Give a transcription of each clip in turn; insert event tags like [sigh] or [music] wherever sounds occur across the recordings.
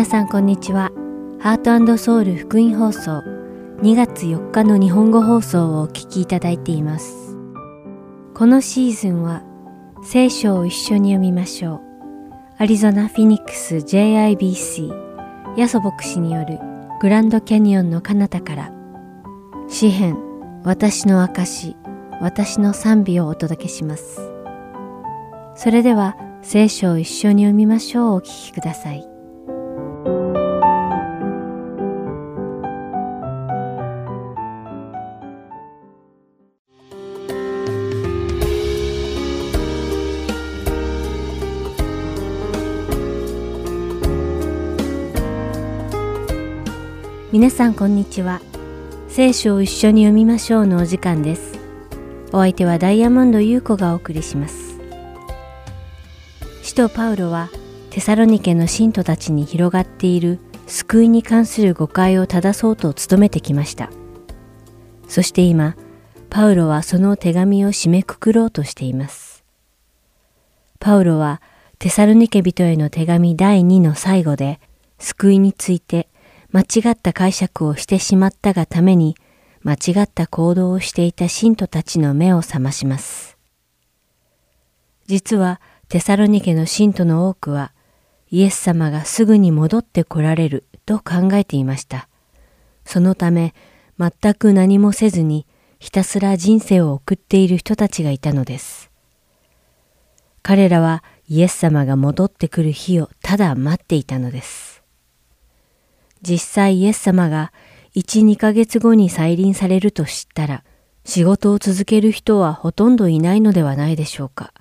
皆さんこんにちは。ハートソウル福音放送2月4日の日本語放送をお聞きいただいています。このシーズンは聖書を一緒に読みましょう。アリゾナ・フィニックス JIBC ヤソ牧師によるグランドキャニオンの彼方から詩編私の証私の賛美をお届けします。それでは聖書を一緒に読みましょうお聞きください。皆さんこんにちは。聖書を一緒に読みましょうのお時間です。お相手はダイヤモンド優子がお送りします。使徒パウロはテサロニケの信徒たちに広がっている救いに関する誤解を正そうと努めてきました。そして今、パウロはその手紙を締めくくろうとしています。パウロはテサロニケ人への手紙第2の最後で救いについて間違った解釈をしてしまったがために、間違った行動をしていた信徒たちの目を覚まします。実はテサロニケの信徒の多くは、イエス様がすぐに戻って来られると考えていました。そのため、全く何もせずにひたすら人生を送っている人たちがいたのです。彼らはイエス様が戻ってくる日をただ待っていたのです。実際イエス様が1、2ヶ月後に再臨されると知ったら、仕事を続ける人はほとんどいないのではないでしょうか。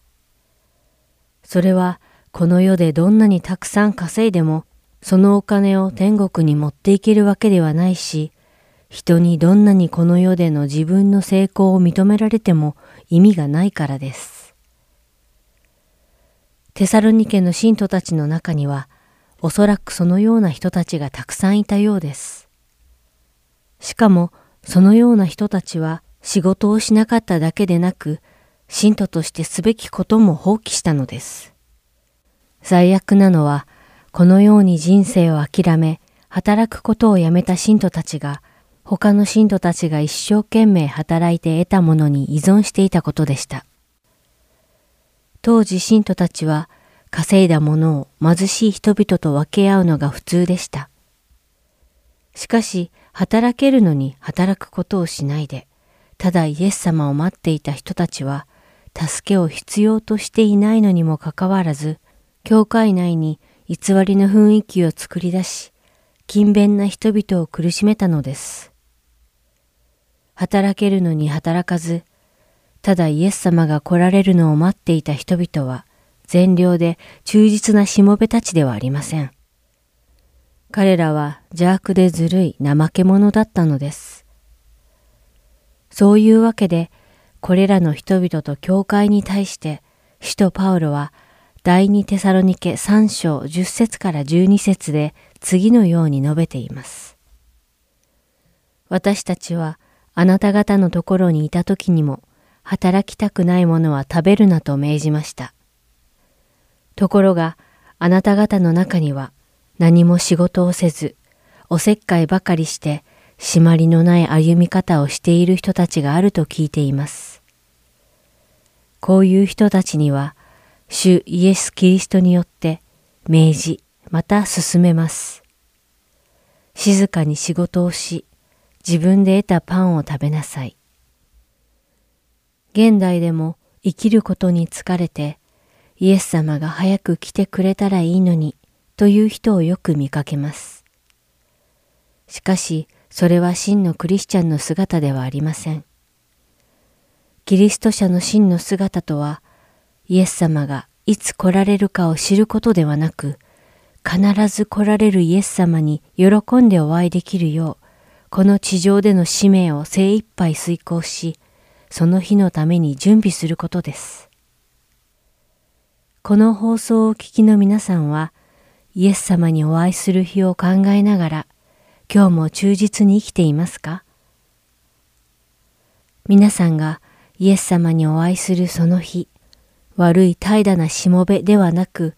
それはこの世でどんなにたくさん稼いでも、そのお金を天国に持っていけるわけではないし、人にどんなにこの世での自分の成功を認められても意味がないからです。テサロニケの信徒たちの中には、おそらくそのような人たちがたくさんいたようです。しかも、そのような人たちは仕事をしなかっただけでなく、信徒としてすべきことも放棄したのです。最悪なのは、このように人生を諦め、働くことをやめた信徒たちが、他の信徒たちが一生懸命働いて得たものに依存していたことでした。当時信徒たちは稼いだものを貧しい人々と分け合うのが普通でした。しかし、働けるのに働くことをしないで、ただイエス様を待っていた人たちは、助けを必要としていないのにもかかわらず、教会内に偽りの雰囲気を作り出し、勤勉な人々を苦しめたのです。働けるのに働かず、ただイエス様が来られるのを待っていた人々は、善良で忠実なしもべたちではありません。彼らは邪悪でずるい怠け者だったのです。そういうわけで、これらの人々と教会に対して、使徒パウロは第二テサロニケ3章10節から12節で次のように述べています。私たちはあなた方のところにいた時にも働きたくないものは食べるなと命じました。ところが、あなた方の中には何も仕事をせず、おせっかいばかりして、締まりのない歩み方をしている人たちがあると聞いています。こういう人たちには、主イエス・キリストによって命じ、また進めます。静かに仕事をし、自分で得たパンを食べなさい。現代でも生きることに疲れてイエス様が早く来てくれたらいいのにという人をよく見かけます。しかし、それは真のクリスチャンの姿ではありません。キリスト者の真の姿とは、イエス様がいつ来られるかを知ることではなく、必ず来られるイエス様に喜んでお会いできるよう、この地上での使命を精一杯遂行し、その日のために準備することです。この放送をお聞きの皆さんは、イエス様にお会いする日を考えながら、今日も忠実に生きていますか？皆さんがイエス様にお会いするその日、悪い怠惰なしもべではなく、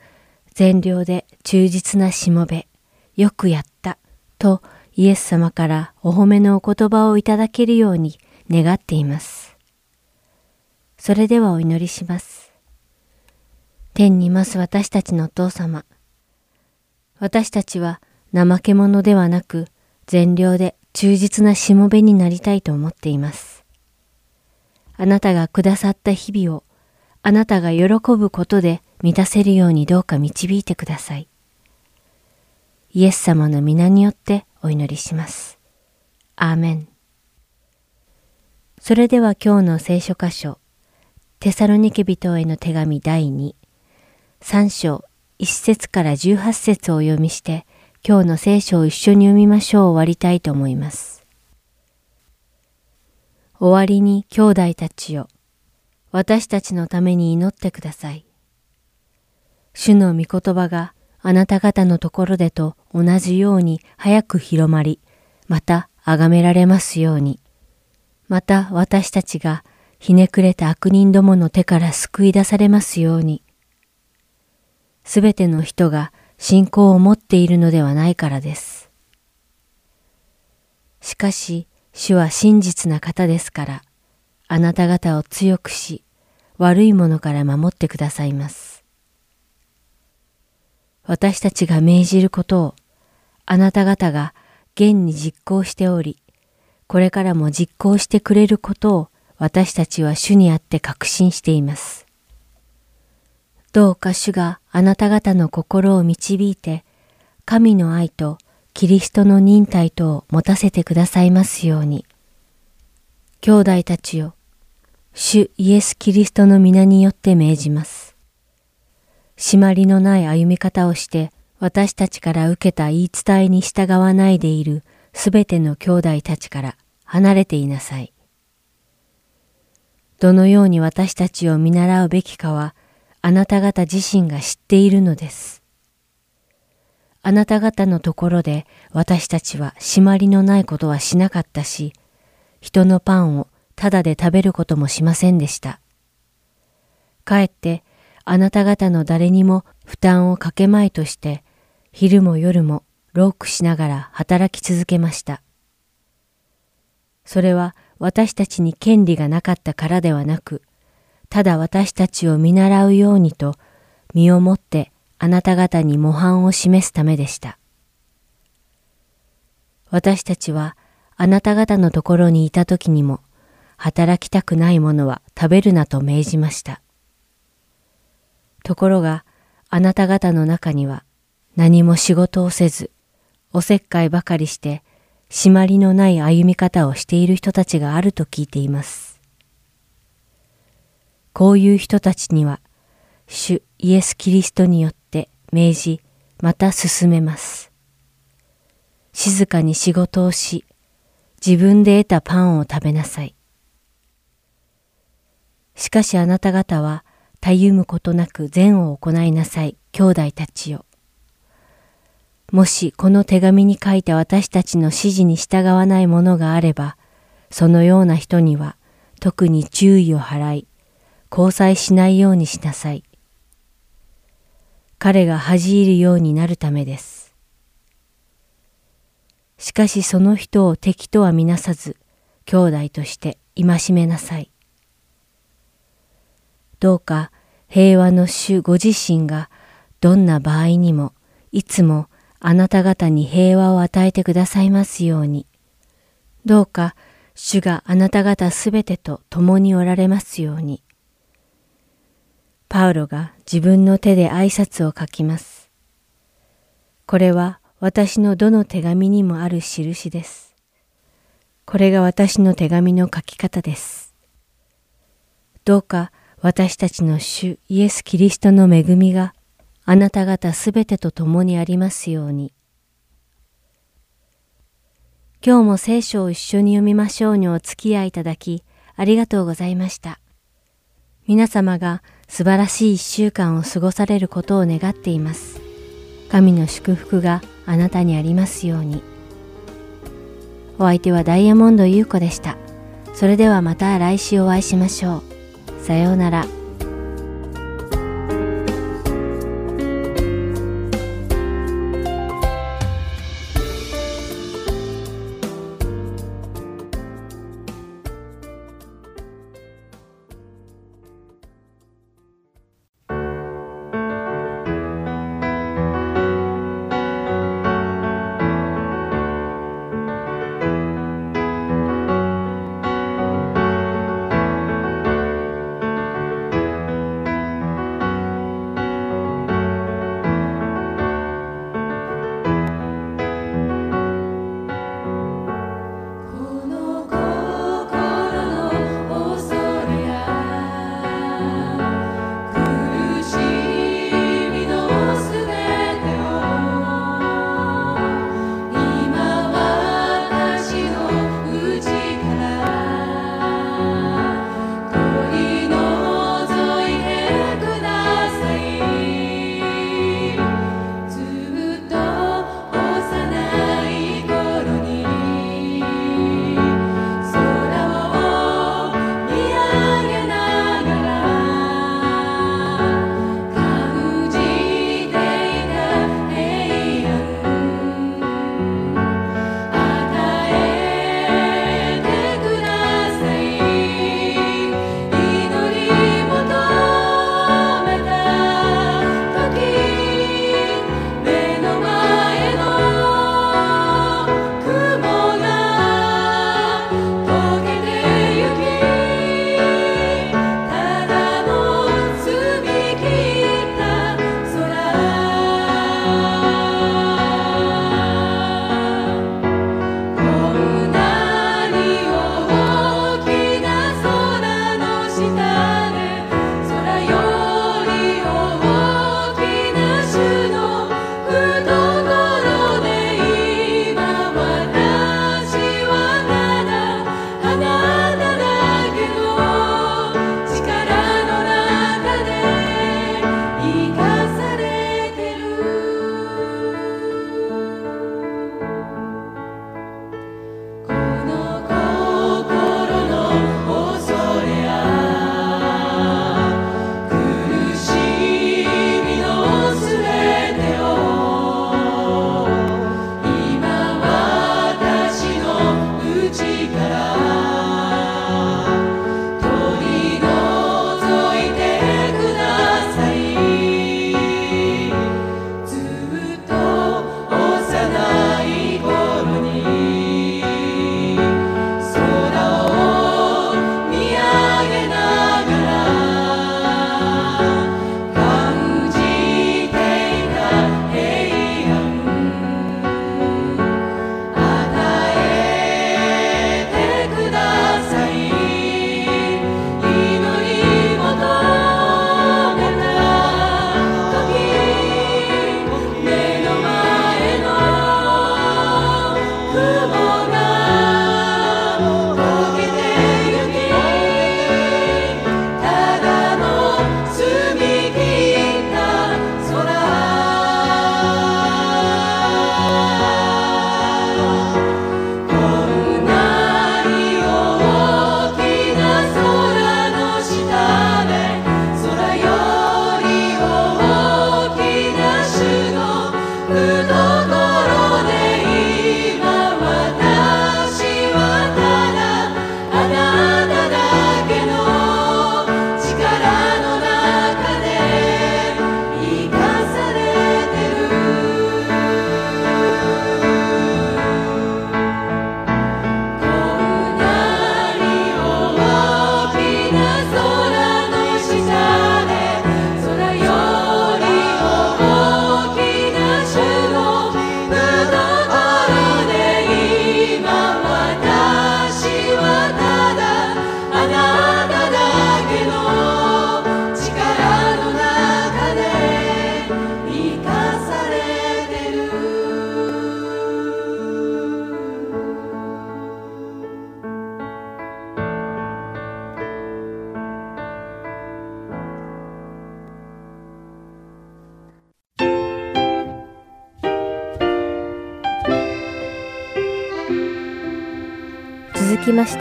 善良で忠実なしもべ、よくやったとイエス様からお褒めのお言葉をいただけるように願っています。それではお祈りします。天にいます私たちのお父様。私たちは怠け者ではなく善良で忠実なしもべになりたいと思っています。あなたがくださった日々をあなたが喜ぶことで満たせるようにどうか導いてください。イエス様の皆によってお祈りします。アーメン。それでは今日の聖書箇所、テサロニケ人への手紙第2、3章1節から18節をお読みして、今日の聖書を一緒に読みましょう終わりたいと思います。終わりに兄弟たちよ、私たちのために祈ってください。主の御言葉があなた方のところでと同じように早く広まり、また崇められますように。また私たちがひねくれた悪人どもの手から救い出されますように。すべての人が信仰を持っているのではないからです。しかし、主は真実な方ですから、あなた方を強くし、悪いものから守ってくださいます。私たちが命じることを、あなた方が現に実行しており、これからも実行してくれることを私たちは主にあって確信しています。どうか主があなた方の心を導いて、神の愛とキリストの忍耐とを持たせてくださいますように。兄弟たちよ、主イエス・キリストの皆によって命じます。締まりのない歩み方をして私たちから受けた言い伝えに従わないでいるすべての兄弟たちから離れていなさい。どのように私たちを見習うべきかはあなた方自身が知っているのです。あなた方のところで私たちは締まりのないことはしなかったし、人のパンをただで食べることもしませんでした。かえってあなた方の誰にも負担をかけまいとして、昼も夜もロークしながら働き続けました。それは私たちに権利がなかったからではなく、ただ私たちを見習うようにと身をもってあなた方に模範を示すためでした。私たちはあなた方のところにいた時にも働きたくないものは食べるなと命じました。ところがあなた方の中には何も仕事をせず、おせっかいばかりして、締まりのない歩み方をしている人たちがあると聞いています。こういう人たちには、主イエス・キリストによって命じ、また進めます。静かに仕事をし、自分で得たパンを食べなさい。しかしあなた方は、たゆむことなく善を行いなさい、兄弟たちよ。もしこの手紙に書いた私たちの指示に従わないものがあれば、そのような人には特に注意を払い、交際しないようにしなさい。彼が恥じるようになるためです。しかしその人を敵とはみなさず、兄弟として戒めなさい。どうか平和の主ご自身がどんな場合にもいつもあなた方に平和を与えてくださいますように。どうか主があなた方すべてと共におられますように。パウロが自分の手で挨拶を書きます。これは私のどの手紙にもある印です。これが私の手紙の書き方です。どうか私たちの主イエス・キリストの恵みがあなた方すべてと共にありますように。今日も聖書を一緒に読みましょうにお付き合いいただきありがとうございました。皆様が素晴らしい一週間を過ごされることを願っています。神の祝福があなたにありますように。お相手はダイヤモンド優子でした。それではまた来週お会いしましょう。さようなら。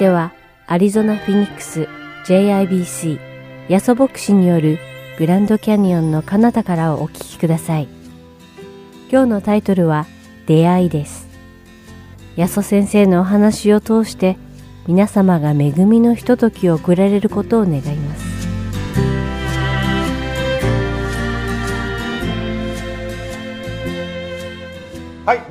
しては、アリゾナ・フィニックス JIBC ヤソ牧師によるグランドキャニオンの彼方からをお聞きください。今日のタイトルは出会いです。ヤソ先生のお話を通して皆様が恵みのひとときを送られることを願います。はい、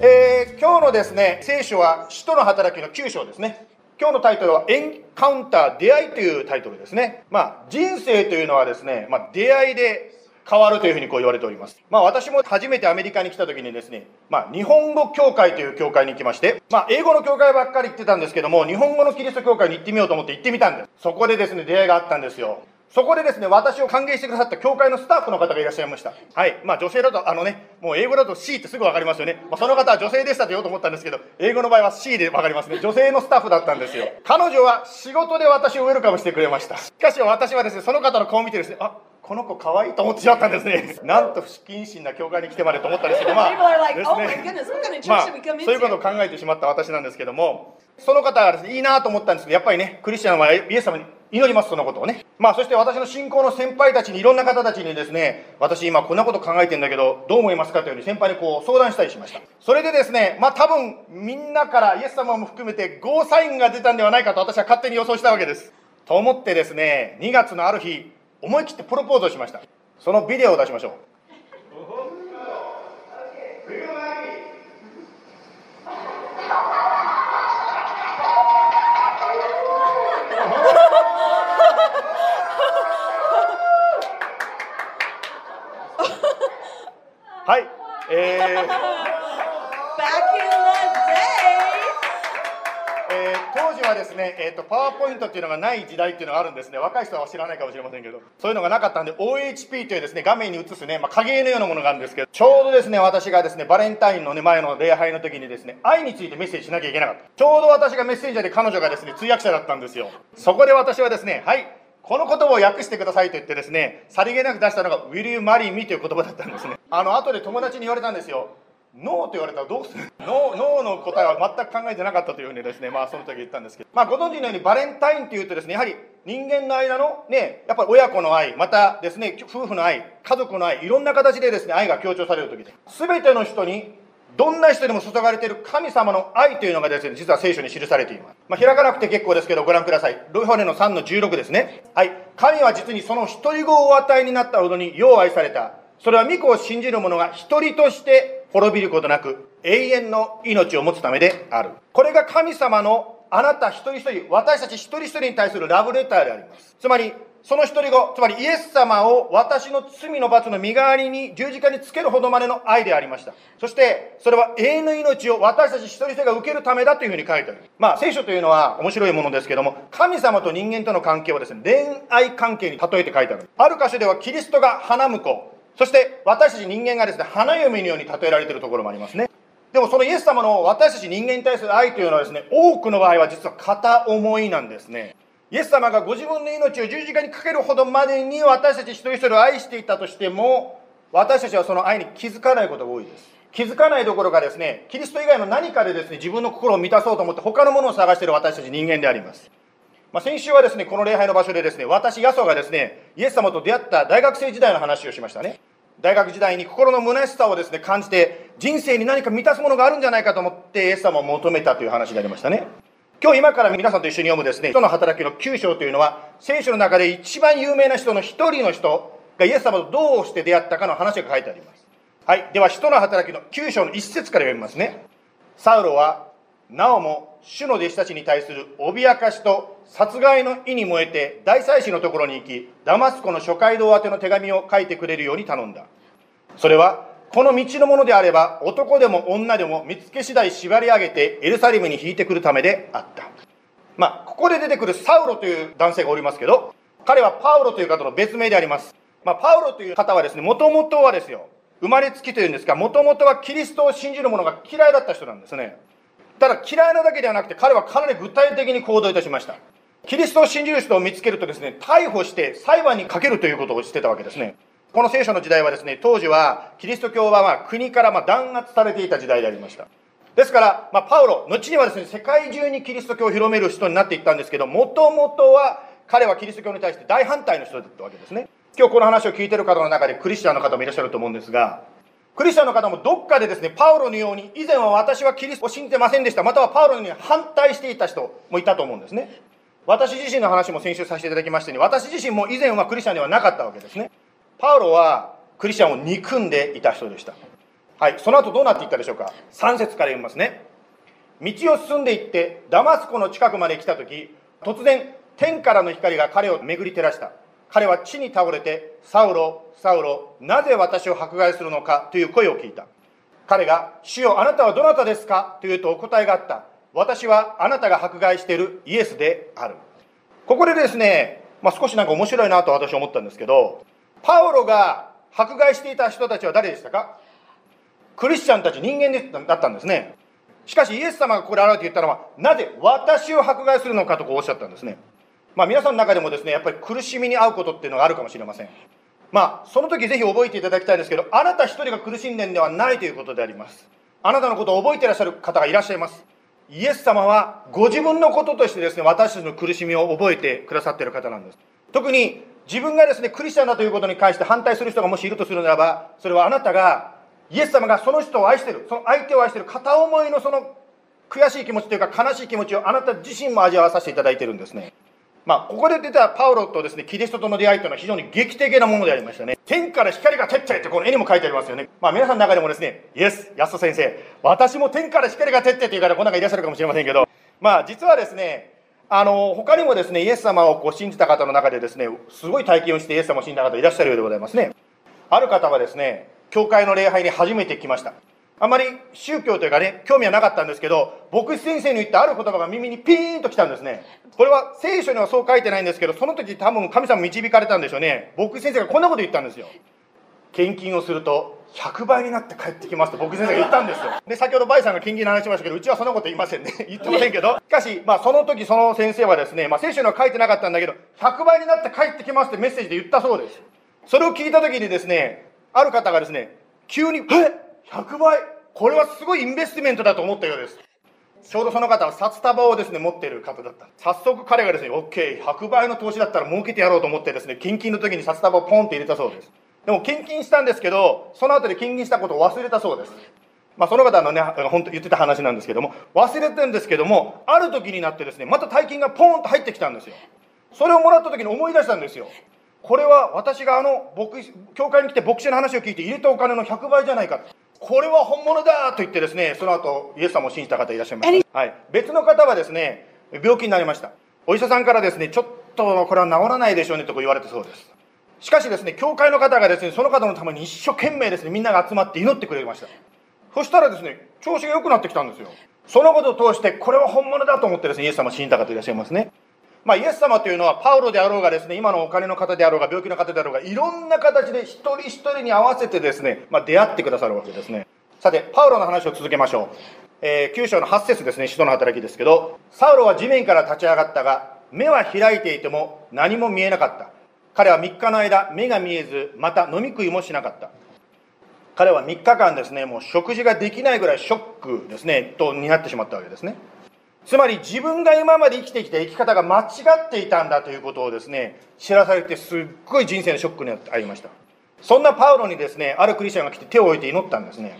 えー、今日のですね聖書は使徒の働きの9章ですね今日のタイトルはエンカウンター出会いというタイトルですねまあ人生というのはですね、まあ、出会いで変わるというふうにこう言われております。まあ私も初めてアメリカに来た時にですね、まあ日本語協会という協会に行きまして、まあ英語の協会ばっかり行ってたんですけども、日本語のキリスト教会に行ってみようと思って行ってみたんです。そこでですね、出会いがあったんですよ。そこでですね、私を歓迎してくださった教会のスタッフの方がいらっしゃいました。はい。まあ女性だと、あのね、もう英語だと C ってすぐわかりますよね。まあ、その方は女性でしたと言おうと思ったんですけど、英語の場合は C でわかりますね。女性のスタッフだったんですよ。[laughs] 彼女は仕事で私をウェルカムしてくれました。しかし私はですね、その方の顔を見てですね、あ、この子可愛いと思ってしまったんですね。[laughs] なんと不謹慎な教会に来てまでと思ったんですけど、まあ、ですね。まあ、そういうことを考えてしまった私なんですけども、その方がですね、いいなと思ったんですけど、やっぱりね、クリスチャンはイエス様に祈ります、そのことをね。まあ、そして私の信仰の先輩たちに、いろんな方たちにですね、私今こんなこと考えてんだけど、どう思いますかというふうに先輩にこう相談したりしました。それでですね、まあ多分みんなからイエス様も含めてゴーサインが出たんではないかと私は勝手に予想したわけです。と思ってですね、2月のある日、思い切ってプロポーズをしました。そのビデオを出しましょう。はい、えー。当時はですね、えーと、パワーポイントっていうのがない時代っていうのがあるんですね。若い人は知らないかもしれませんけど。そういうのがなかったんで OHP というですね画面に映すね、まあ、影絵のようなものがあるんですけどちょうどですね私がですねバレンタインの、ね、前の礼拝の時にですね愛についてメッセージしなきゃいけなかった。ちょうど私がメッセンジャーで彼女がですね通訳者だったんですよ。そこで私はですねはいこの言葉を訳してくださいと言ってですね、さりげなく出したのが、Will you marry me という言葉だったんですね。あの、後で友達に言われたんですよ。ノーと言われたらどうする？[laughs] ノーの答えは全く考えてなかったというふうにですね、まあその時言ったんですけど、まあご存知のようにバレンタインっていうとですね、やはり人間の間のね、やっぱり親子の愛、またですね、夫婦の愛、家族の愛、いろんな形でですね、愛が強調される時です、全ての人にどんな人でも注がれている神様の愛というのがですね、実は聖書に記されています。まあ、開かなくて結構ですけど、ご覧ください。ロイホネの3の16ですね。はい。神は実にその一人子をお与えになったほどに、よう愛された。それは御子を信じる者が一人として滅びることなく永遠の命を持つためである。これが神様のあなた一人一人、私たち一人一人に対するラブレターであります。つまり、その一人子、つまりイエス様を私の罪の罰の身代わりに十字架につけるほどまでの愛でありました。そして、それは永遠の命を私たち一人一人が受けるためだというふうに書いてある。まあ、聖書というのは面白いものですけども、神様と人間との関係をですね、恋愛関係に例えて書いてある。ある箇所ではキリストが花婿、そして私たち人間がですね、花嫁のように例えられているところもありますね。でもそのイエス様の私たち人間に対する愛というのはですね、多くの場合は実は片思いなんですね。イエス様がご自分の命を十字架にかけるほどまでに私たち一人一人を愛していたとしても、私たちはその愛に気づかないことが多いです。気づかないどころかですね、キリスト以外の何かでですね、自分の心を満たそうと思って他のものを探している私たち人間であります。まあ、先週はですね、この礼拝の場所でですね、私、ヤソがですね、イエス様と出会った大学生時代の話をしましたね。大学時代に心の虚しさをですね、感じて、人生に何か満たすものがあるんじゃないかと思って、イエス様を求めたという話になりましたね。今日今から皆さんと一緒に読むですね、人の働きの9章というのは、聖書の中で一番有名な人の一人の人がイエス様とどうして出会ったかの話が書いてあります。はい。では、人の働きの9章の一節から読みますね。サウロは、なおも主の弟子たちに対する脅かしと殺害の意に燃えて大祭司のところに行きダマスコの諸街道宛ての手紙を書いてくれるように頼んだそれはこの道のものであれば男でも女でも見つけ次第縛り上げてエルサレムに引いてくるためであった。まあここで出てくるサウロという男性がおりますけど彼はパウロという方の別名であります。まあ、パウロという方はですねもともとはですよ生まれつきというんですがもともとはキリストを信じる者が嫌いだった人なんですね。ただ嫌いなだけではなくて彼はかなり具体的に行動いたしました。キリストを信じる人を見つけるとですね、逮捕して裁判にかけるということをしてたわけですね。この聖書の時代はですね、当時はキリスト教はま国からま弾圧されていた時代でありました。ですから、ま、パウロ、後にはですね、世界中にキリスト教を広める人になっていったんですけど、もともとは彼はキリスト教に対して大反対の人だったわけですね。今日この話を聞いている方の中でクリスチャンの方もいらっしゃると思うんですが、クリスチャンの方もどっかでですね、パウロのように、以前は私はキリストを信じてませんでした、またはパウロのように反対していた人もいたと思うんですね。私自身の話も先週させていただきましたように、私自身も以前はクリスチャンではなかったわけですね。パウロはクリスチャンを憎んでいた人でした。はい、その後どうなっていったでしょうか。3節から読みますね。道を進んでいって、ダマスコの近くまで来た時、突然、天からの光が彼を巡り照らした。彼は地に倒れて、サウロ、サウロ、なぜ私を迫害するのかという声を聞いた。彼が、主よ、あなたはどなたですか？というとお答えがあった。私はあなたが迫害しているイエスである。ここでですね、まあ、少しなんか面白いなと私は思ったんですけど、パウロが迫害していた人たちは誰でしたか？クリスチャンたち人間だったんですね。しかしイエス様がここで現れて言ったのは、なぜ私を迫害するのかとこうおっしゃったんですね。まあ皆さんの中でもですね、やっぱり苦しみに遭うことっていうのがあるかもしれません。まあその時ぜひ覚えていただきたいんですけど、あなた一人が苦しんでんではないということであります。あなたのことを覚えていらっしゃる方がいらっしゃいます。イエス様はご自分のこととしてですね、私たちの苦しみを覚えてくださっている方なんです。特に自分がですね、クリスチャンだということに関して反対する人がもしいるとするならば、それはあなたがイエス様がその人を愛してる、その相手を愛してる片思いのその悔しい気持ちというか悲しい気持ちをあなた自身も味わわさせていただいてるんですね。まあ、ここで出たパウロとですね、キリストとの出会いというのは非常に劇的なものでありましたね。天から光が照っちゃえってこの絵にも書いてありますよね。まあ皆さんの中でもですね、イエス、安戸先生、私も天から光が照ってっていう方この中いらっしゃるかもしれませんけど、まあ実はですね、あの、他にもですね、イエス様をこう信じた方の中でですね、すごい体験をしてイエス様を信じた方いらっしゃるようでございますね。ある方はですね、教会の礼拝に初めて来ました。あまり宗教というかね、興味はなかったんですけど、牧師先生の言ったある言葉が耳にピーンと来たんですね。これは聖書にはそう書いてないんですけど、その時多分神様導かれたんでしょうね。牧師先生がこんなこと言ったんですよ。献金をすると100倍になって帰ってきますと牧師先生が言ったんですよ。で、先ほどバイさんが献金の話しましたけど、うちはそんなこと言いませんね。[laughs] 言ってませんけど。しかし、まあその時その先生はですね、まあ聖書には書いてなかったんだけど、100倍になって帰ってきますってメッセージで言ったそうです。それを聞いた時にですね、ある方がですね、急に、え ?100 倍これはすごいインベスティメントだと思ったようです。ちょうどその方は札束をですね、持っている方だった。早速彼がですね、OK、100倍の投資だったら儲けてやろうと思ってですね、献金の時に札束をポンって入れたそうです。でも献金したんですけど、その後で献金したことを忘れたそうです。まあその方のね、本当言ってた話なんですけども、忘れてるんですけども、ある時になってですね、また大金がポンと入ってきたんですよ。それをもらった時に思い出したんですよ。これは私があの牧師教会に来て牧師の話を聞いて入れたお金の100倍じゃないかこれは本物だと言ってですねその後イエス様を信じた方いらっしゃいました、はい、別の方はですね病気になりましたお医者さんからですねちょっとこれは治らないでしょうねと言われたそうですしかしですね教会の方がですねその方のために一生懸命ですねみんなが集まって祈ってくれました。そしたらですね調子が良くなってきたんですよ。そのことを通してこれは本物だと思ってですねイエス様を信じた方いらっしゃいますね。まあ、イエス様というのはパウロであろうがですね今のお金の方であろうが病気の方であろうがいろんな形で一人一人に合わせてですね、まあ、出会ってくださるわけですね。さてパウロの話を続けましょう、えー、9章の8節ですね使徒の働きですけどサウロは地面から立ち上がったが目は開いていても何も見えなかった。彼は3日の間目が見えずまた飲み食いもしなかった彼は3日間ですねもう食事ができないぐらいショックですねとになってしまったわけですねつまり自分が今まで生きてきた生き方が間違っていたんだということをですね、知らされてすっごい人生のショックにありました。そんなパウロにですね、あるクリスチャンが来て手を置いて祈ったんですね。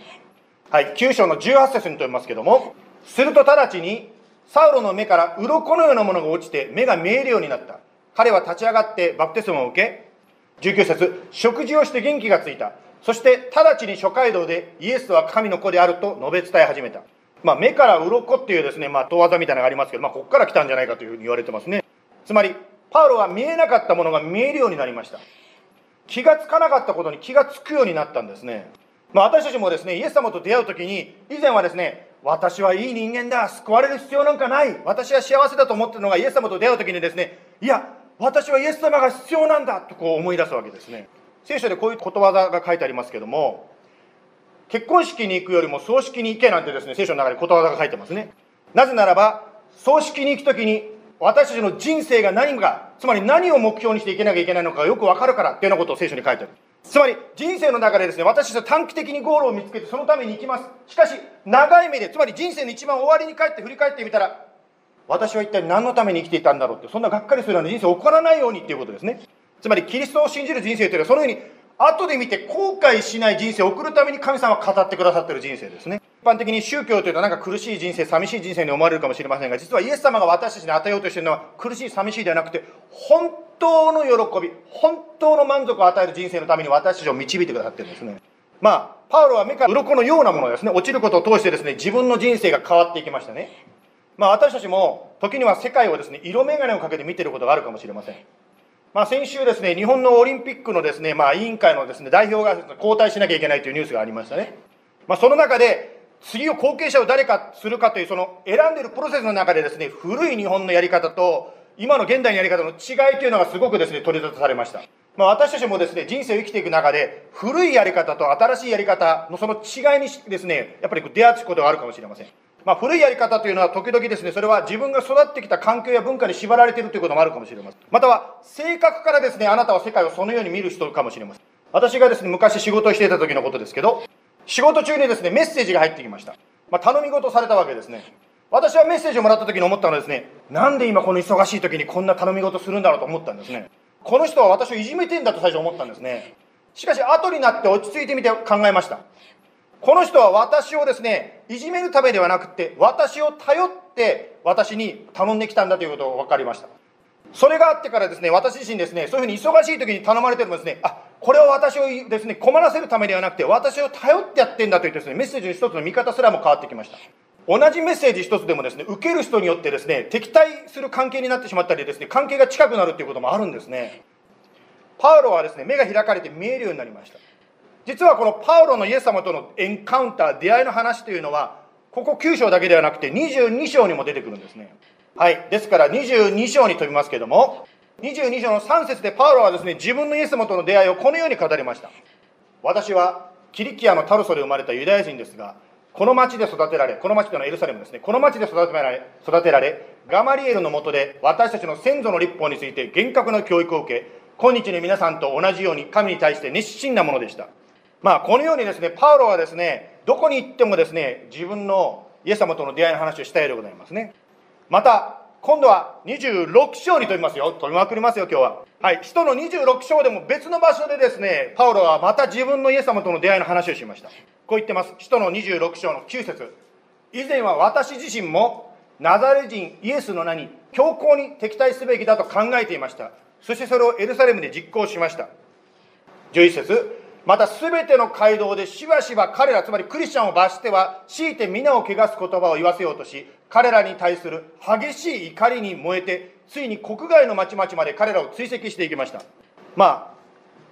はい、9章の18節にとりますけども、すると直ちに、サウロの目から鱗のようなものが落ちて目が見えるようになった。彼は立ち上がってバプテスマを受け、19節食事をして元気がついた。そして直ちに諸街道でイエスは神の子であると述べ伝え始めた。まあ、目から鱗っていうですね、まあ、遠技みたいなのがありますけど、まあ、ここから来たんじゃないかというふうに言われてますね。つまり、パウロは見えなかったものが見えるようになりました。気がつかなかったことに気がつくようになったんですね。まあ、私たちもですね、イエス様と出会うときに、以前はですね、私はいい人間だ、救われる必要なんかない、私は幸せだと思ってるのが、イエス様と出会うときにですね、いや、私はイエス様が必要なんだとこう思い出すわけですね。聖書でこういうことわざが書いてありますけども、結婚式に行くよりも葬式に行けなんてですね、聖書の中にことわざが書いてますね。なぜならば、葬式に行くときに、私たちの人生が何かつまり何を目標にしていけなきゃいけないのかよくわかるからっていうようなことを聖書に書いてある。つまり人生の中でですね、私たちは短期的にゴールを見つけてそのために行きます。しかし、長い目で、つまり人生の一番終わりに帰って振り返ってみたら、私は一体何のために生きていたんだろうって、そんながっかりするような人生起こらないようにっていうことですね。つまり、キリストを信じる人生というのは、そのように、後で見て後悔しない人生を送るために神様が語ってくださってる人生ですね。一般的に宗教というとなんか苦しい人生、寂しい人生に思われるかもしれませんが、実はイエス様が私たちに与えようとしているのは苦しい、寂しいではなくて、本当の喜び、本当の満足を与える人生のために私たちを導いてくださってるんですね。まあ、パウロは目から鱗のようなものですね、落ちることを通してですね、自分の人生が変わっていきましたね。まあ私たちも時には世界をですね、色眼鏡をかけて見ていることがあるかもしれません。まあ、先週ですね、日本のオリンピックのですね、まあ、委員会のですね、代表が交代しなきゃいけないというニュースがありましたね。まあ、その中で、次を後継者を誰かするかという、その選んでいるプロセスの中でですね、古い日本のやり方と、今の現代のやり方の違いというのがすごくですね、取り沙汰されました。まあ、私たちもですね、人生を生きていく中で、古いやり方と新しいやり方のその違いにですね、やっぱり出会うことがあるかもしれません。まあ、古いやり方というのは時々ですね、それは自分が育ってきた環境や文化に縛られているということもあるかもしれません。または、性格からですね、あなたは世界をそのように見る人かもしれません。私がですね、昔仕事をしていた時のことですけど、仕事中にですね、メッセージが入ってきました。まあ、頼み事されたわけですね。私はメッセージをもらった時に思ったのはですね、なんで今この忙しい時にこんな頼み事するんだろうと思ったんですね。この人は私をいじめてんだと最初思ったんですね。しかし後になって落ち着いてみて考えました。この人は私をですね、いじめるためではなくて、私を頼って私に頼んできたんだということが分かりました。それがあってからですね、私自身ですね、そういうふうに忙しい時に頼まれてもですね、あ、これは私をですね、困らせるためではなくて、私を頼ってやってんだというですね、メッセージの一つの見方すらも変わってきました。同じメッセージ一つでもですね、受ける人によってですね、敵対する関係になってしまったりですね、関係が近くなるということもあるんですね。パウロはですね、目が開かれて見えるようになりました。実はこのパウロのイエス様とのエンカウンター、出会いの話というのは、ここ9章だけではなくて22章にも出てくるんですね。はい。ですから22章に飛びますけども、22章の3節でパウロはですね、自分のイエス様との出会いをこのように語りました。私はキリキアのタルソで生まれたユダヤ人ですが、この町で育てられ、この町というのはエルサレムですね。この町で育てられ、育てられ、ガマリエルのもとで私たちの先祖の立法について厳格な教育を受け、今日の皆さんと同じように神に対して熱心なものでした。まあ、このようにですね、パウロはですね、どこに行ってもですね、自分のイエス様との出会いの話をしたいでございますね。また、今度は26章に飛びますよ。飛びまくりますよ、今日は。はい。使徒の26章でも別の場所でですね、パウロはまた自分のイエス様との出会いの話をしました。こう言ってます。使徒の26章の9節以前は私自身もナザレ人イエスの名に強硬に敵対すべきだと考えていました。そしてそれをエルサレムで実行しました。11節また全ての街道でしばしば彼らつまりクリスチャンを罰しては強いて皆を汚す言葉を言わせようとし彼らに対する激しい怒りに燃えてついに国外の町々まで彼らを追跡していきました。まあ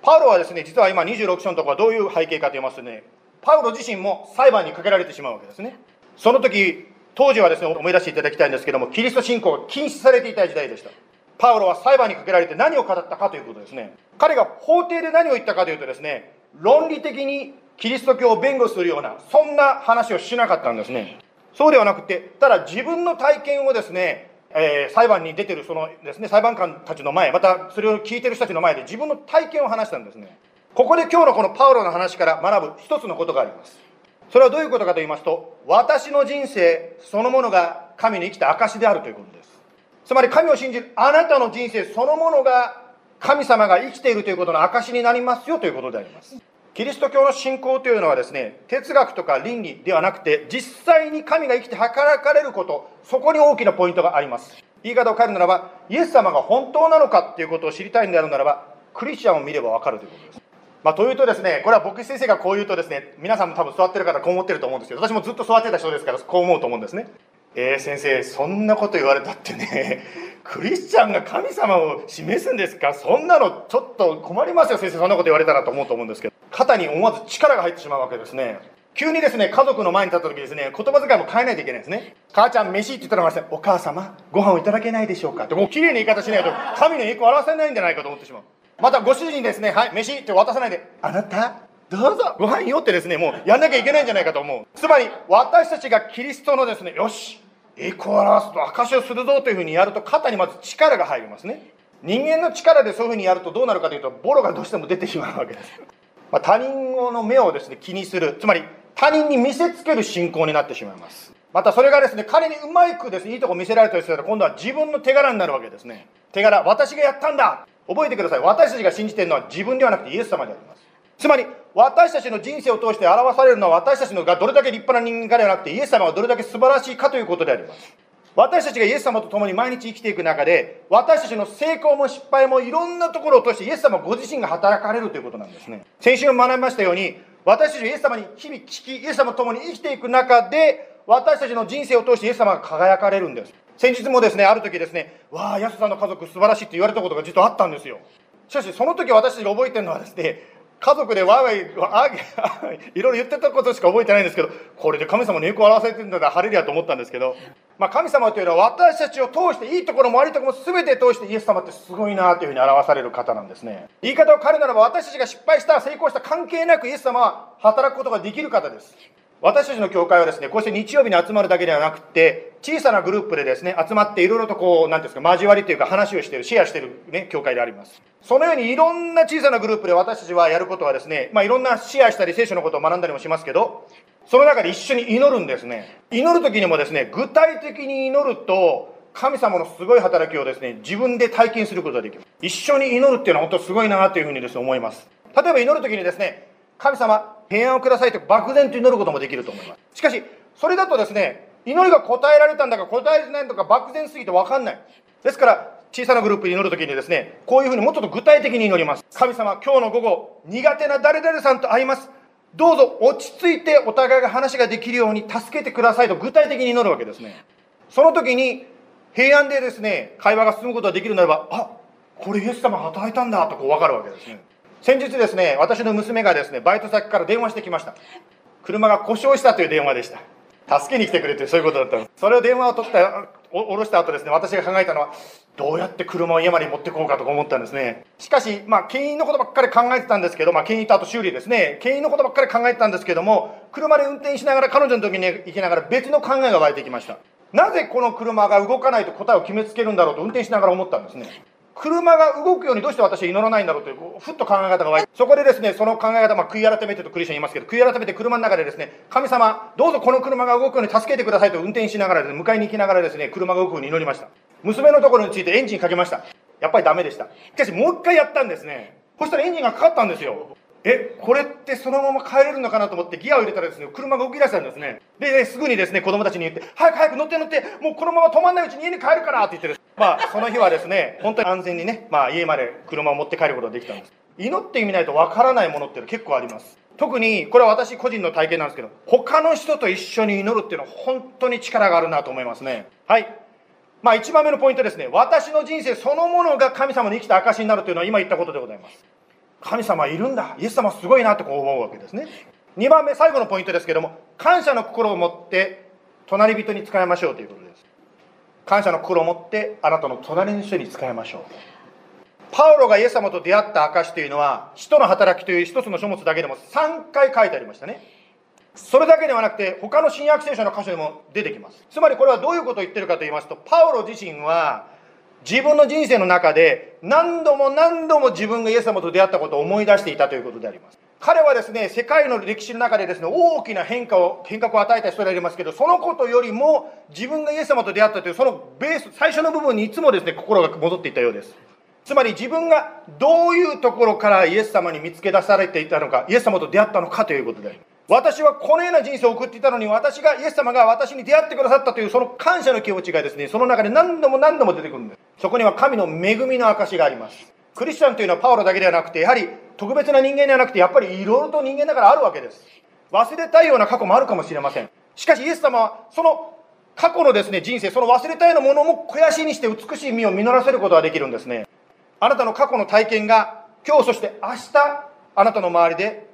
パウロはですね実は今26章のところはどういう背景かと言いますとねパウロ自身も裁判にかけられてしまうわけですね。その時当時はですね思い出していただきたいんですけどもキリスト信仰が禁止されていた時代でした。パウロは裁判にかけられて何を語ったかということですね。彼が法廷で何を言ったかというとですね論理的にキリスト教を弁護するような、そんな話をしなかったんですね。そうではなくて、ただ自分の体験をですね、えー、裁判に出てるそのですね、裁判官たちの前、またそれを聞いてる人たちの前で自分の体験を話したんですね。ここで今日のこのパウロの話から学ぶ一つのことがあります。それはどういうことかと言いますと、私の人生そのものが神の生きた証であるということです。つまり神を信じるあなたの人生そのものが神様が生きているということの証になりますよということであります。キリスト教の信仰というのはですね、哲学とか倫理ではなくて、実際に神が生きて働かれること、そこに大きなポイントがあります。言い方を変えるならば、イエス様が本当なのかということを知りたいんであるならば、クリスチャンを見ればわかるということです。まあ、というとですね、これは牧師先生がこう言うとですね、皆さんも多分座ってる方こう思ってると思うんですけど、私もずっと座ってた人ですから、こう思うと思うんですね。えー、先生、そんなこと言われたってね、[laughs] クリスチャンが神様を示すんですか？そんなのちょっと困りますよ、先生、そんなこと言われたらと思うと思うんですけど、肩に思わず力が入ってしまうわけですね。急にですね、家族の前に立った時ですね、言葉遣いも変えないといけないんですね。母ちゃん、飯って言ったらですね、お母様、ご飯をいただけないでしょうか？って、もう綺麗な言い方しないと、神の栄光を表せないんじゃないかと思ってしまう。またご主人ですね、はい、飯って渡さないで、あなた、どうぞ、ご飯よってですね、もうやんなきゃいけないんじゃないかと思う。つまり、私たちがキリストのですね、よし、栄光を表すと証しをするぞというふうにやると肩にまず力が入りますね。人間の力でそういうふうにやるとどうなるかというとボロがどうしても出てしまうわけです、まあ、他人の目をですね気にする。つまり他人に見せつける信仰になってしまいます。またそれがですね彼にうまくですねいいとこ見せられたりすると今度は自分の手柄になるわけですね。手柄私がやったんだ。覚えてください。私たちが信じているのは自分ではなくてイエス様であります。つまり私たちの人生を通して表されるのは私たちのがどれだけ立派な人間かではなくてイエス様がどれだけ素晴らしいかということであります。私たちがイエス様と共に毎日生きていく中で私たちの成功も失敗もいろんなところを通してイエス様ご自身が働かれるということなんですね。先週も学びましたように私たちがイエス様に日々聞きイエス様と共に生きていく中で私たちの人生を通してイエス様が輝かれるんです。先日もですねある時ですねわあヤスさんの家族素晴らしいって言われたことが実はあったんですよ。しかしその時私たちが覚えてるのはですね家族でわいわー [laughs] いろいろ言ってたことしか覚えてないんですけどこれで神様の栄光を表されてるんだら晴れるやと思ったんですけど、まあ、神様というのは私たちを通していいところも悪いところも全て通してイエス様ってすごいなというふうに表される方なんですね。言い方を変えるならば私たちが失敗した成功した関係なくイエス様は働くことができる方です。私たちの教会はですね、こうして日曜日に集まるだけではなくて、小さなグループでですね、集まっていろいろとこう、なんですか、交わりというか話をしている、シェアしているね、教会であります。そのようにいろんな小さなグループで私たちはやることはですね、まあいろんなシェアしたり聖書のことを学んだりもしますけど、その中で一緒に祈るんですね。祈る時にもですね、具体的に祈ると、神様のすごい働きをですね、自分で体験することができる。一緒に祈るっていうのは本当すごいなというふうにですね、思います。例えば祈る時にですね、神様、平安をくださいと漠然と祈ることもできると思います。しかし、それだとですね、祈りが答えられたんだか答えられないんだか漠然すぎて分かんない。ですから、小さなグループに祈るときにですね、こういうふうにもっと具体的に祈ります。神様、今日の午後、苦手な誰々さんと会います。どうぞ落ち着いてお互いが話ができるように助けてくださいと具体的に祈るわけですね。その時に平安でですね、会話が進むことができるならば、あこれイエス様働いたんだとこう分かるわけですね。先日ですね、私の娘がですね、バイト先から電話してきました。車が故障したという電話でした。助けに来てくれというそういうことだったんです。それを電話を取ったおろした後ですね、私が考えたのは、どうやって車を家まで持ってこうかとか思ったんですね。しかし、まあ、牽引のことばっかり考えてたんですけど、まあ、牽引とあと修理ですね。牽引のことばっかり考えてたんですけども、車で運転しながら、彼女の時に行きながら別の考えが湧いてきました。なぜこの車が動かないと答えを決めつけるんだろうと運転しながら思ったんですね。車が動くようにどうして私は祈らないんだろうという、ふっと考え方が湧いて、そこでですね、その考え方、まあ、悔い改めてとクリスチャン言いますけど、悔い改めて車の中でですね、神様、どうぞこの車が動くように助けてくださいと運転しながらですね、迎えに行きながらですね、車が動くように祈りました。娘のところについてエンジンかけました。やっぱりダメでした。しかしもう一回やったんですね。そしたらエンジンがかかったんですよ。え、これってそのまま帰れるのかなと思ってギアを入れたらですね、車が動き出したんですね。で、すぐにですね、子供たちに言って、早く早く乗って乗って、もうこのまま止まんないうちに家に帰るからって言ってまあ、その日はですね、本当に安全にね、まあ、家まで車を持って帰ることができたんです。祈ってみないとわからないものっていうの結構あります。特に、これは私個人の体験なんですけど、他の人と一緒に祈るっていうのは本当に力があるなと思いますね。はい。まあ、一番目のポイントですね。私の人生そのものが神様の生きた証になるというのは今言ったことでございます。神様いるんだ。イエス様すごいなとこう思うわけですね。2番目、最後のポイントですけども、感謝の心を持って隣人に使いましょうということです。感謝の心を持ってあなたの隣の人に使いましょうパウロがイエス様と出会った証というのは使徒の働きという一つの書物だけでも3回書いてありましたねそれだけではなくて他の新約聖書の箇所でも出てきますつまりこれはどういうことを言ってるかと言いますとパウロ自身は自分の人生の中で何度も何度も自分がイエス様と出会ったことを思い出していたということであります。彼はですね世界の歴史の中でですね大きな変化を変革を与えた人でありますけどそのことよりも自分がイエス様と出会ったというそのベース最初の部分にいつもですね心が戻っていたようです。つまり自分がどういうところからイエス様に見つけ出されていたのかイエス様と出会ったのかということであります。私はこのような人生を送っていたのに私がイエス様が私に出会ってくださったというその感謝の気持ちがですねその中で何度も何度も出てくるんです。そこには神の恵みの証があります。クリスチャンというのはパウロだけではなくてやはり特別な人間ではなくてやっぱりいろいろと人間だからあるわけです。忘れたいような過去もあるかもしれませんしかしイエス様はその過去のですね人生その忘れたようなものも肥やしにして美しい実を実らせることができるんですね。あなたの過去の体験が今日そして明日あなたの周りで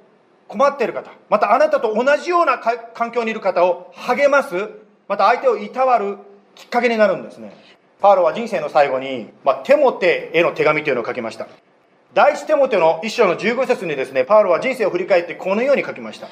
困っている方またあなたと同じような環境にいる方を励ますまた相手をいたわるきっかけになるんですね。パウロは人生の最後に、まあ、テモテへの手紙というのを書きました。第一テモテの一章の15節にですねパウロは人生を振り返ってこのように書きました。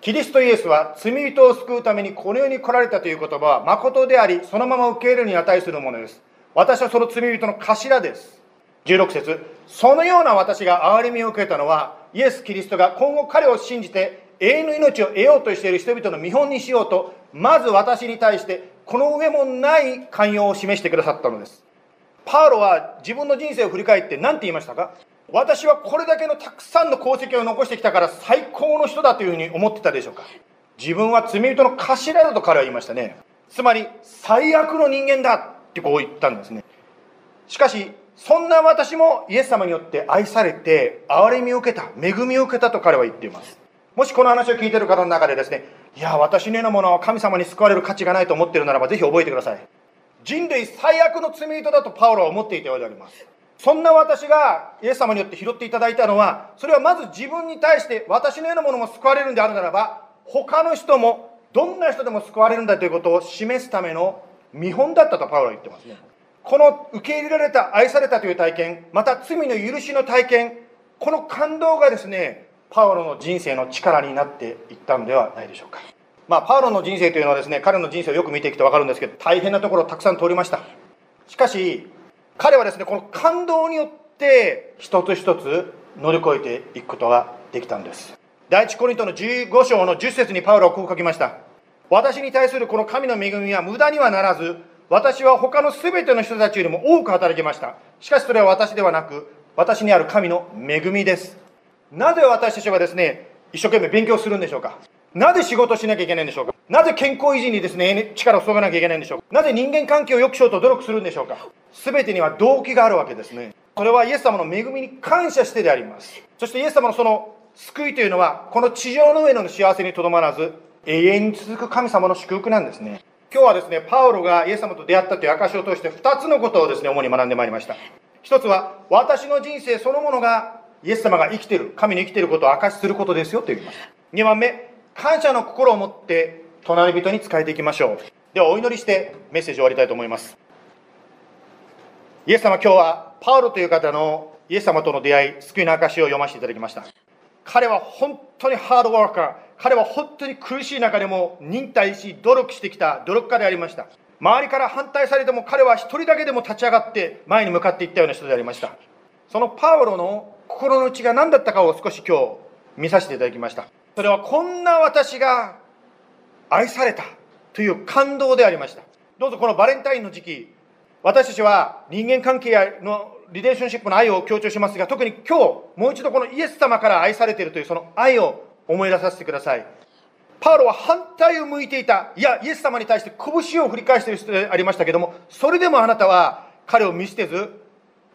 キリストイエスは罪人を救うためにこの世に来られたという言葉は誠でありそのまま受け入れるに値するものです。私はその罪人の頭です。16節そのような私が憐れみを受けたのはイエス・キリストが今後彼を信じて永遠の命を得ようとしている人々の見本にしようとまず私に対してこの上もない寛容を示してくださったのです。パウロは自分の人生を振り返って何て言いましたか？私はこれだけのたくさんの功績を残してきたから最高の人だというふうに思ってたでしょうか？自分は罪人の頭だと彼は言いましたね。つまり最悪の人間だってこう言ったんですね。しかしそんな私もイエス様によって愛されて憐れみを受けた恵みを受けたと彼は言っています。もしこの話を聞いてる方の中でですねいや私のようなものは神様に救われる価値がないと思ってるならばぜひ覚えてください。人類最悪の罪人だとパウロは思っていたようであります。そんな私がイエス様によって拾っていただいたのはそれはまず自分に対して私のようなものも救われるんであるならば他の人もどんな人でも救われるんだということを示すための見本だったとパウロは言ってますね。この受け入れられた愛されたという体験また罪の許しの体験この感動がですねパウロの人生の力になっていったのではないでしょうか。まあパウロの人生というのはですね彼の人生をよく見ていくと分かるんですけど大変なところをたくさん通りました。しかし彼はですねこの感動によって一つ一つ乗り越えていくことができたんです。第一コリントの15章の10節にパウロはこう書きました。私に対するこの神の恵みは無駄にはならず私は他の全ての人たちよりも多く働きました。しかしそれは私ではなく私にある神の恵みです。なぜ私たちはですね一生懸命勉強するんでしょうか？なぜ仕事しなきゃいけないんでしょうか？なぜ健康維持にですね力を注がなきゃいけないんでしょうか？なぜ人間関係を良くしようと努力するんでしょうか？全てには動機があるわけですね。それはイエス様の恵みに感謝してであります。そしてイエス様のその救いというのはこの地上の上の幸せにとどまらず永遠に続く神様の祝福なんですね。今日はですねパウロがイエス様と出会ったという証を通して2つのことをですね主に学んでまいりました。一つは私の人生そのものがイエス様が生きている神の生きていることを証しすることですよと言います。2番目感謝の心を持って隣人に仕えていきましょう。ではお祈りしてメッセージを終わりたいと思います。イエス様今日はパウロという方のイエス様との出会い救いの証を読ませていただきました。彼は本当にハードワーカー。彼は本当に苦しい中でも忍耐し努力してきた努力家でありました。周りから反対されても彼は一人だけでも立ち上がって前に向かっていったような人でありました。そのパウロの心の内が何だったかを少し今日見させていただきました。それはこんな私が愛されたという感動でありました。どうぞこのバレンタインの時期私たちは人間関係のリレーションシップの愛を強調しますが特に今日もう一度このイエス様から愛されているというその愛を思い出させてください。パウロは反対を向いていた。いやイエス様に対して拳を振り返している人でありましたけどもそれでもあなたは彼を見捨てず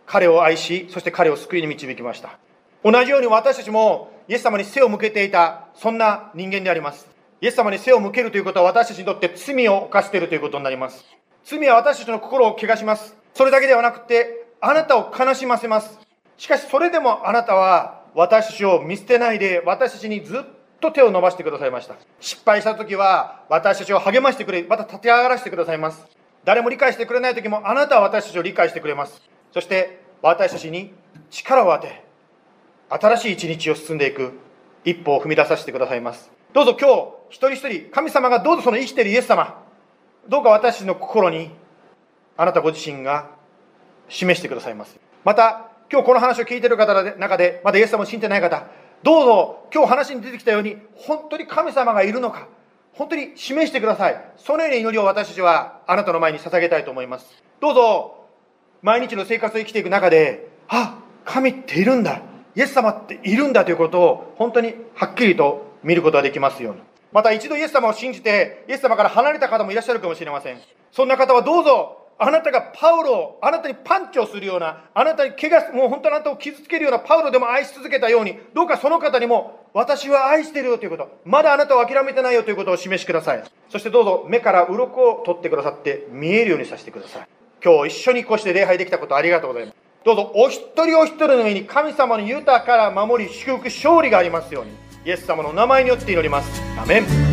彼を愛しそして彼を救いに導きました。同じように私たちもイエス様に背を向けていたそんな人間であります。イエス様に背を向けるということは私たちにとって罪を犯しているということになります。罪は私たちの心を汚します。それだけではなくてあなたを悲しませます。しかしそれでもあなたは私たちを見捨てないで私たちにずっと手を伸ばしてくださいました。失敗した時は私たちを励ましてくれまた立て上がらせてくださいます。誰も理解してくれない時もあなたは私たちを理解してくれます。そして私たちに力を与え新しい一日を進んでいく一歩を踏み出させてくださいます。どうぞ今日一人一人神様がどうぞその生きているイエス様どうか私の心にあなたご自身が示してくださいます。また今日この話を聞いている方の中でまだイエス様を信じてない方どうぞ今日話に出てきたように本当に神様がいるのか本当に示してください。そのような祈りを私たちはあなたの前に捧げたいと思います。どうぞ毎日の生活を生きていく中であ神っているんだ。イエス様っているんだということを本当にはっきりと見ることができますように。また一度イエス様を信じてイエス様から離れた方もいらっしゃるかもしれません。そんな方はどうぞあなたがパウロをあなたにパンチをするようなあなたに怪我もう本当あなたを傷つけるようなパウロでも愛し続けたようにどうかその方にも私は愛してるよということまだあなたを諦めてないよということを示しください。そしてどうぞ目から鱗を取ってくださって見えるようにさせてください。今日一緒にこうして礼拝できたことありがとうございます。どうぞお一人お一人の上に神様の豊から守り祝福勝利がありますようにイエス様の名前によって祈ります。アメン。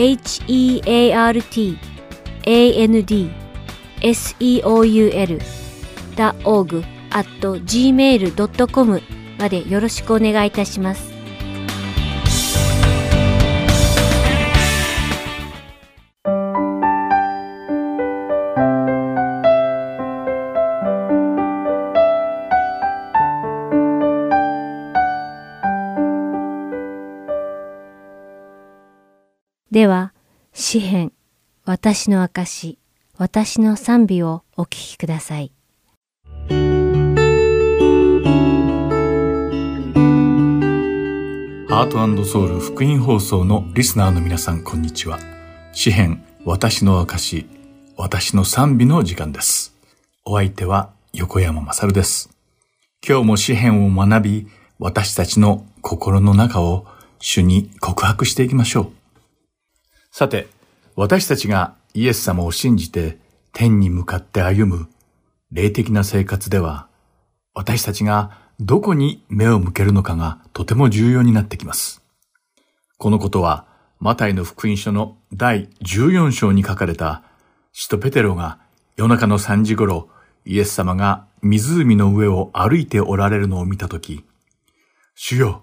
heartandseoul.org at gmail.com までよろしくお願いいたします。私の証、私の賛美をお聞きください。ハートソウル福音放送のリスナーの皆さん、こんにちは。詩編、私の証、私の賛美の時間です。お相手は横山まさるです。今日も詩編を学び、私たちの心の中を主に告白していきましょう。さて、私たちがイエス様を信じて天に向かって歩む霊的な生活では、私たちがどこに目を向けるのかがとても重要になってきます。このことは、マタイの福音書の第14章に書かれた、使徒ペテロが夜中の3時頃、イエス様が湖の上を歩いておられるのを見たとき、主よ、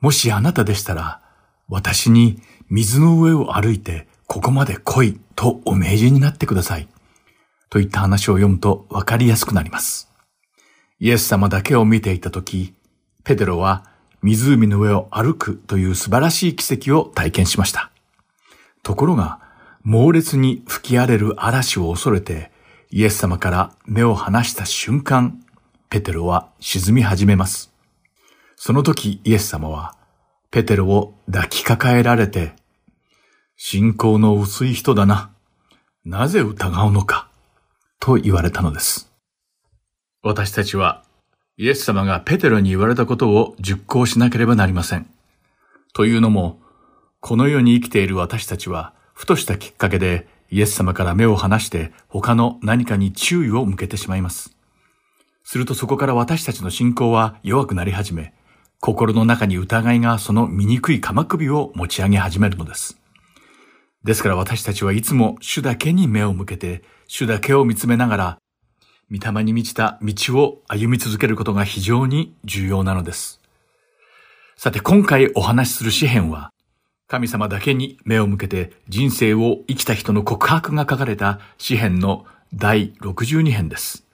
もしあなたでしたら、私に水の上を歩いてここまで来いとお命じになってください。といった話を読むとわかりやすくなります。イエス様だけを見ていたとき、ペテロは湖の上を歩くという素晴らしい奇跡を体験しました。ところが、猛烈に吹き荒れる嵐を恐れて、イエス様から目を離した瞬間、ペテロは沈み始めます。その時イエス様は、ペテロを抱きかかえられて、信仰の薄い人だな。なぜ疑うのか。と言われたのです。私たちは、イエス様がペテロに言われたことを実行しなければなりません。というのも、この世に生きている私たちは、ふとしたきっかけでイエス様から目を離して他の何かに注意を向けてしまいます。するとそこから私たちの信仰は弱くなり始め、心の中に疑いがその醜い鎌首を持ち上げ始めるのです。ですから私たちはいつも主だけに目を向けて、主だけを見つめながら、御霊に満ちた道を歩み続けることが非常に重要なのです。さて今回お話しする詩篇は、神様だけに目を向けて人生を生きた人の告白が書かれた詩篇の第62編です。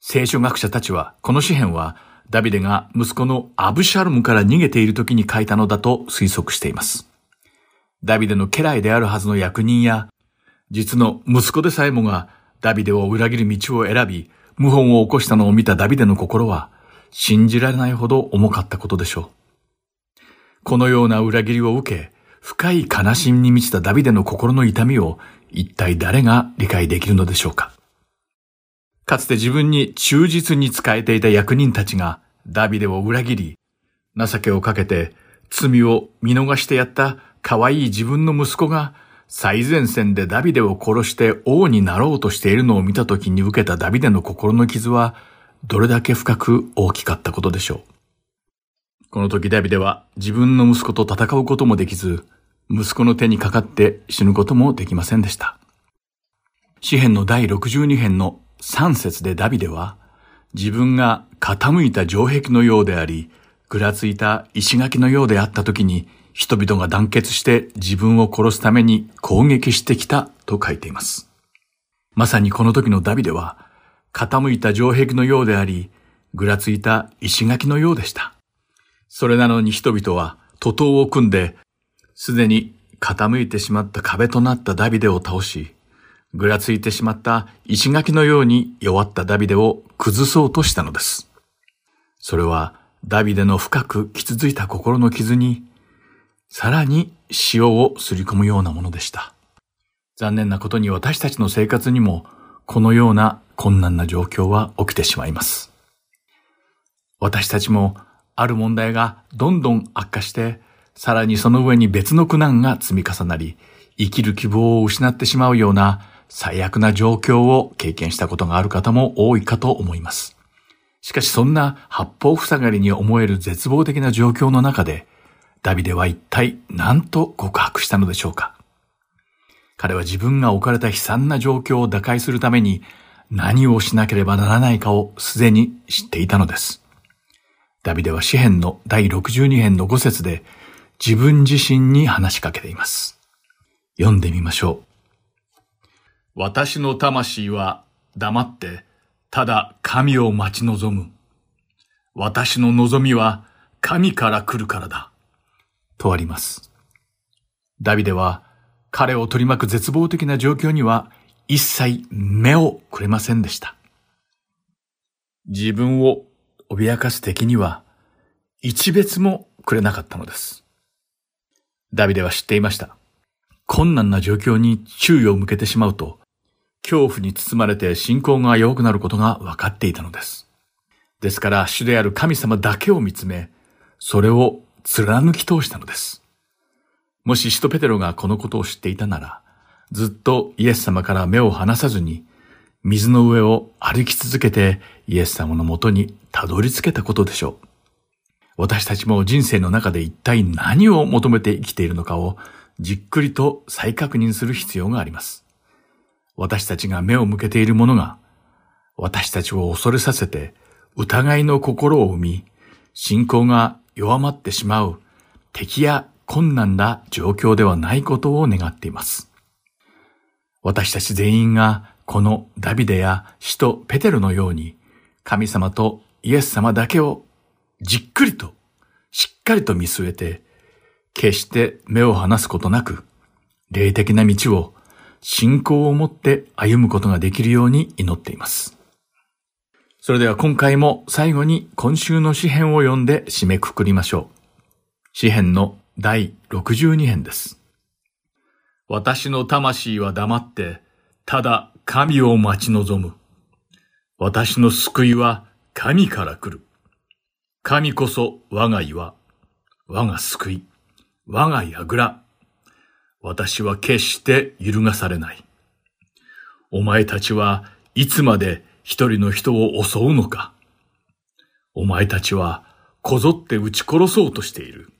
聖書学者たちは、この詩篇は、ダビデが息子のアブシャルムから逃げている時に書いたのだと推測しています。ダビデの家来であるはずの役人や、実の息子でさえもがダビデを裏切る道を選び、謀反を起こしたのを見たダビデの心は、信じられないほど重かったことでしょう。このような裏切りを受け、深い悲しみに満ちたダビデの心の痛みを一体誰が理解できるのでしょうか。かつて自分に忠実に仕えていた役人たちがダビデを裏切り、情けをかけて罪を見逃してやった可愛い自分の息子が最前線でダビデを殺して王になろうとしているのを見た時に受けたダビデの心の傷はどれだけ深く大きかったことでしょう。この時ダビデは自分の息子と戦うこともできず、息子の手にかかって死ぬこともできませんでした。詩篇の第62編の3節でダビデは、自分が傾いた城壁のようであり、ぐらついた石垣のようであった時に、人々が団結して自分を殺すために攻撃してきたと書いています。まさにこの時のダビデは、傾いた城壁のようであり、ぐらついた石垣のようでした。それなのに人々は徒党を組んで、すでに傾いてしまった壁となったダビデを倒し、ぐらついてしまった石垣のように弱ったダビデを崩そうとしたのです。それはダビデの深く傷ついた心の傷に、さらに塩をすり込むようなものでした。残念なことに私たちの生活にも、このような困難な状況は起きてしまいます。私たちもある問題がどんどん悪化して、さらにその上に別の苦難が積み重なり、生きる希望を失ってしまうような最悪な状況を経験したことがある方も多いかと思います。しかしそんな八方塞がりに思える絶望的な状況の中で、ダビデは一体何と告白したのでしょうか？彼は自分が置かれた悲惨な状況を打開するために何をしなければならないかをすでに知っていたのです。ダビデは詩篇の第62編の5節で自分自身に話しかけています。読んでみましょう。私の魂は黙ってただ神を待ち望む。私の望みは神から来るからだ。とあります。ダビデは彼を取り巻く絶望的な状況には一切目をくれませんでした。自分を脅かす敵には一別もくれなかったのです。ダビデは知っていました。困難な状況に注意を向けてしまうと、恐怖に包まれて信仰が弱くなることが分かっていたのです。ですから主である神様だけを見つめ、それを貫き通したのです。もし使徒ペテロがこのことを知っていたなら、ずっとイエス様から目を離さずに、水の上を歩き続けてイエス様のもとにたどり着けたことでしょう。私たちも人生の中で一体何を求めて生きているのかをじっくりと再確認する必要があります。私たちが目を向けているものが、私たちを恐れさせて疑いの心を生み、信仰が弱まってしまう敵や困難な状況ではないことを願っています。私たち全員がこのダビデや使徒ペテルのように神様とイエス様だけをじっくりとしっかりと見据えて決して目を離すことなく霊的な道を信仰を持って歩むことができるように祈っています。それでは今回も最後に今週の詩編を読んで締めくくりましょう。詩編の第62編です。私の魂は黙って、ただ神を待ち望む。私の救いは神から来る。神こそ我が岩、我が救い、我が櫓。私は決して揺るがされない。お前たちはいつまで一人の人を襲うのか。お前たちはこぞって撃ち殺そうとしている。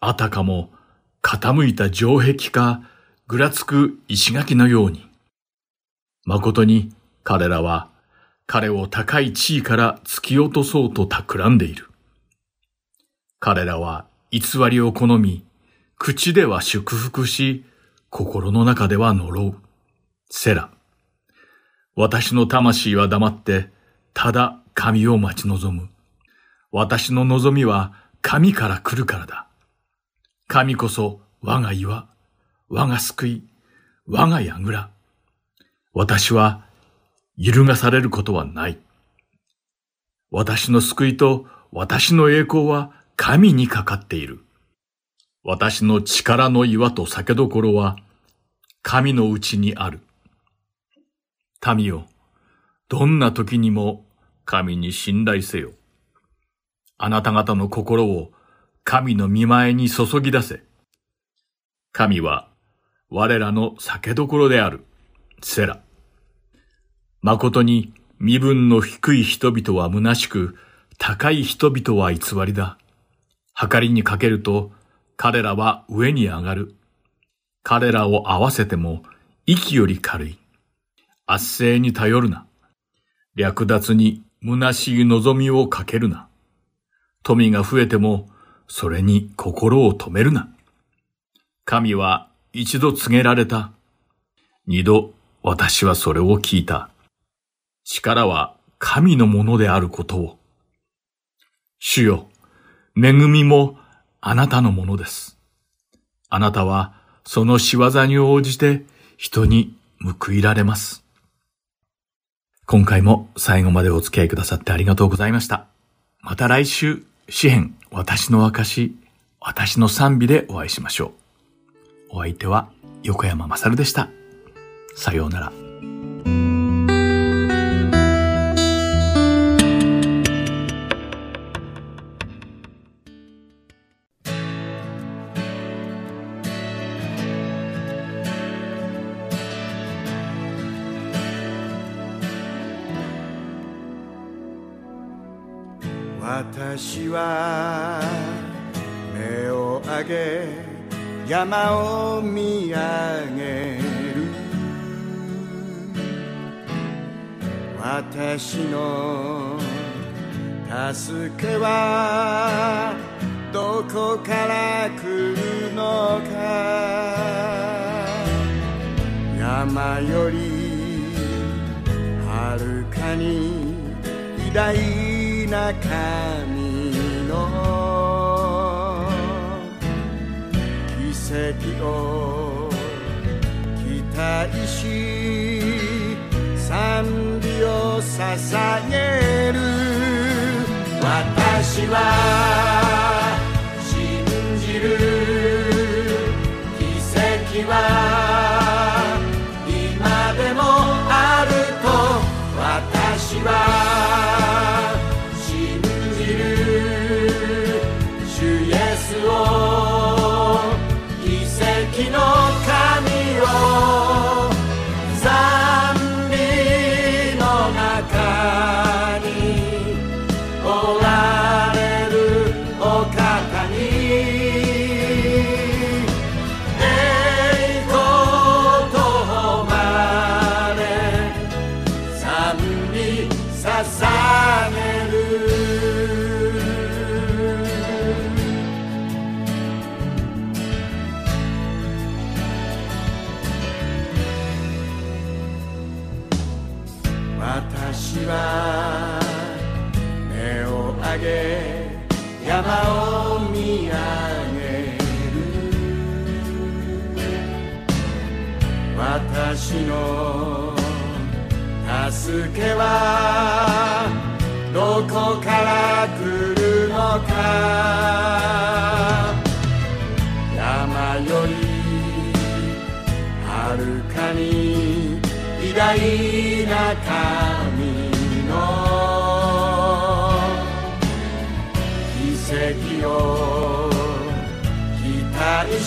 あたかも傾いた城壁かぐらつく石垣のように。誠に彼らは彼を高い地位から突き落とそうと企んでいる。彼らは偽りを好み、口では祝福し、心の中では呪う。セラ。私の魂は黙って、ただ神を待ち望む。私の望みは神から来るからだ。神こそ我が岩、我が救い、我が櫓。私は揺るがされることはない。私の救いと私の栄光は神にかかっている。私の力の岩と酒どころは神のうちにある。民よ、どんな時にも神に信頼せよ。あなた方の心を神の見前に注ぎ出せ。神は我らの酒どころである。セラ。誠に身分の低い人々は虚しく、高い人々は偽りだ。計りにかけると、彼らは上に上がる。彼らを合わせても、息より軽い。圧政に頼るな。略奪に虚しい望みをかけるな。富が増えても、それに心を止めるな。神は一度告げられた。二度私はそれを聞いた。力は神のものであることを。主よ、恵みもあなたのものです。あなたはその仕業に応じて人に報いられます。今回も最後までお付き合いくださってありがとうございました。また来週、詩編、私の証、私の賛美でお会いしましょう。お相手は横山まさるでした。さようなら。は目を上げ山を見上げる。私の助けはどこから来るのか。山よりはるかに偉大な神。奇跡を期待し賛美を捧げる。私は信じる。奇跡は今でもあると私はけはどこから来るのか。山よりはるかに偉大な神の。奇跡を期待し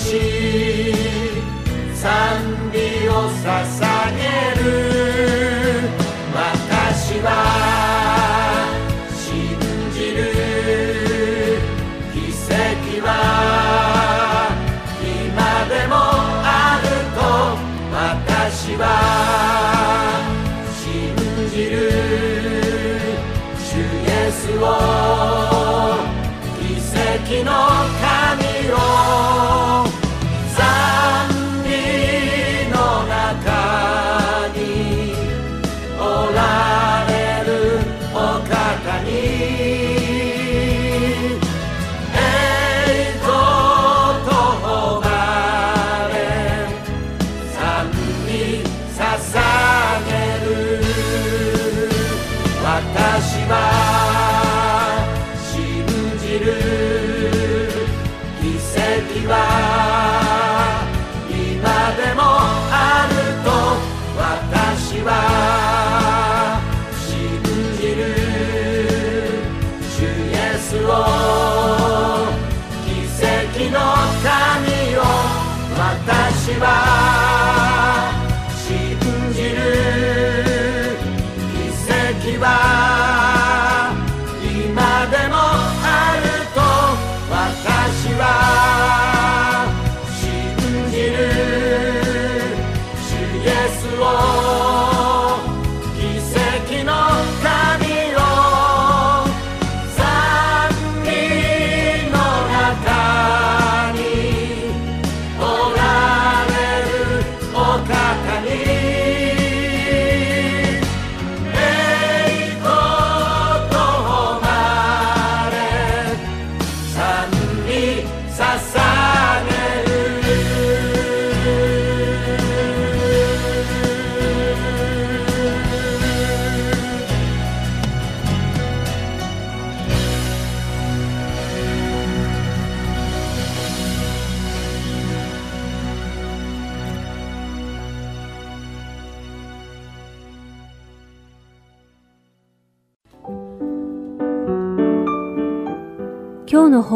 私は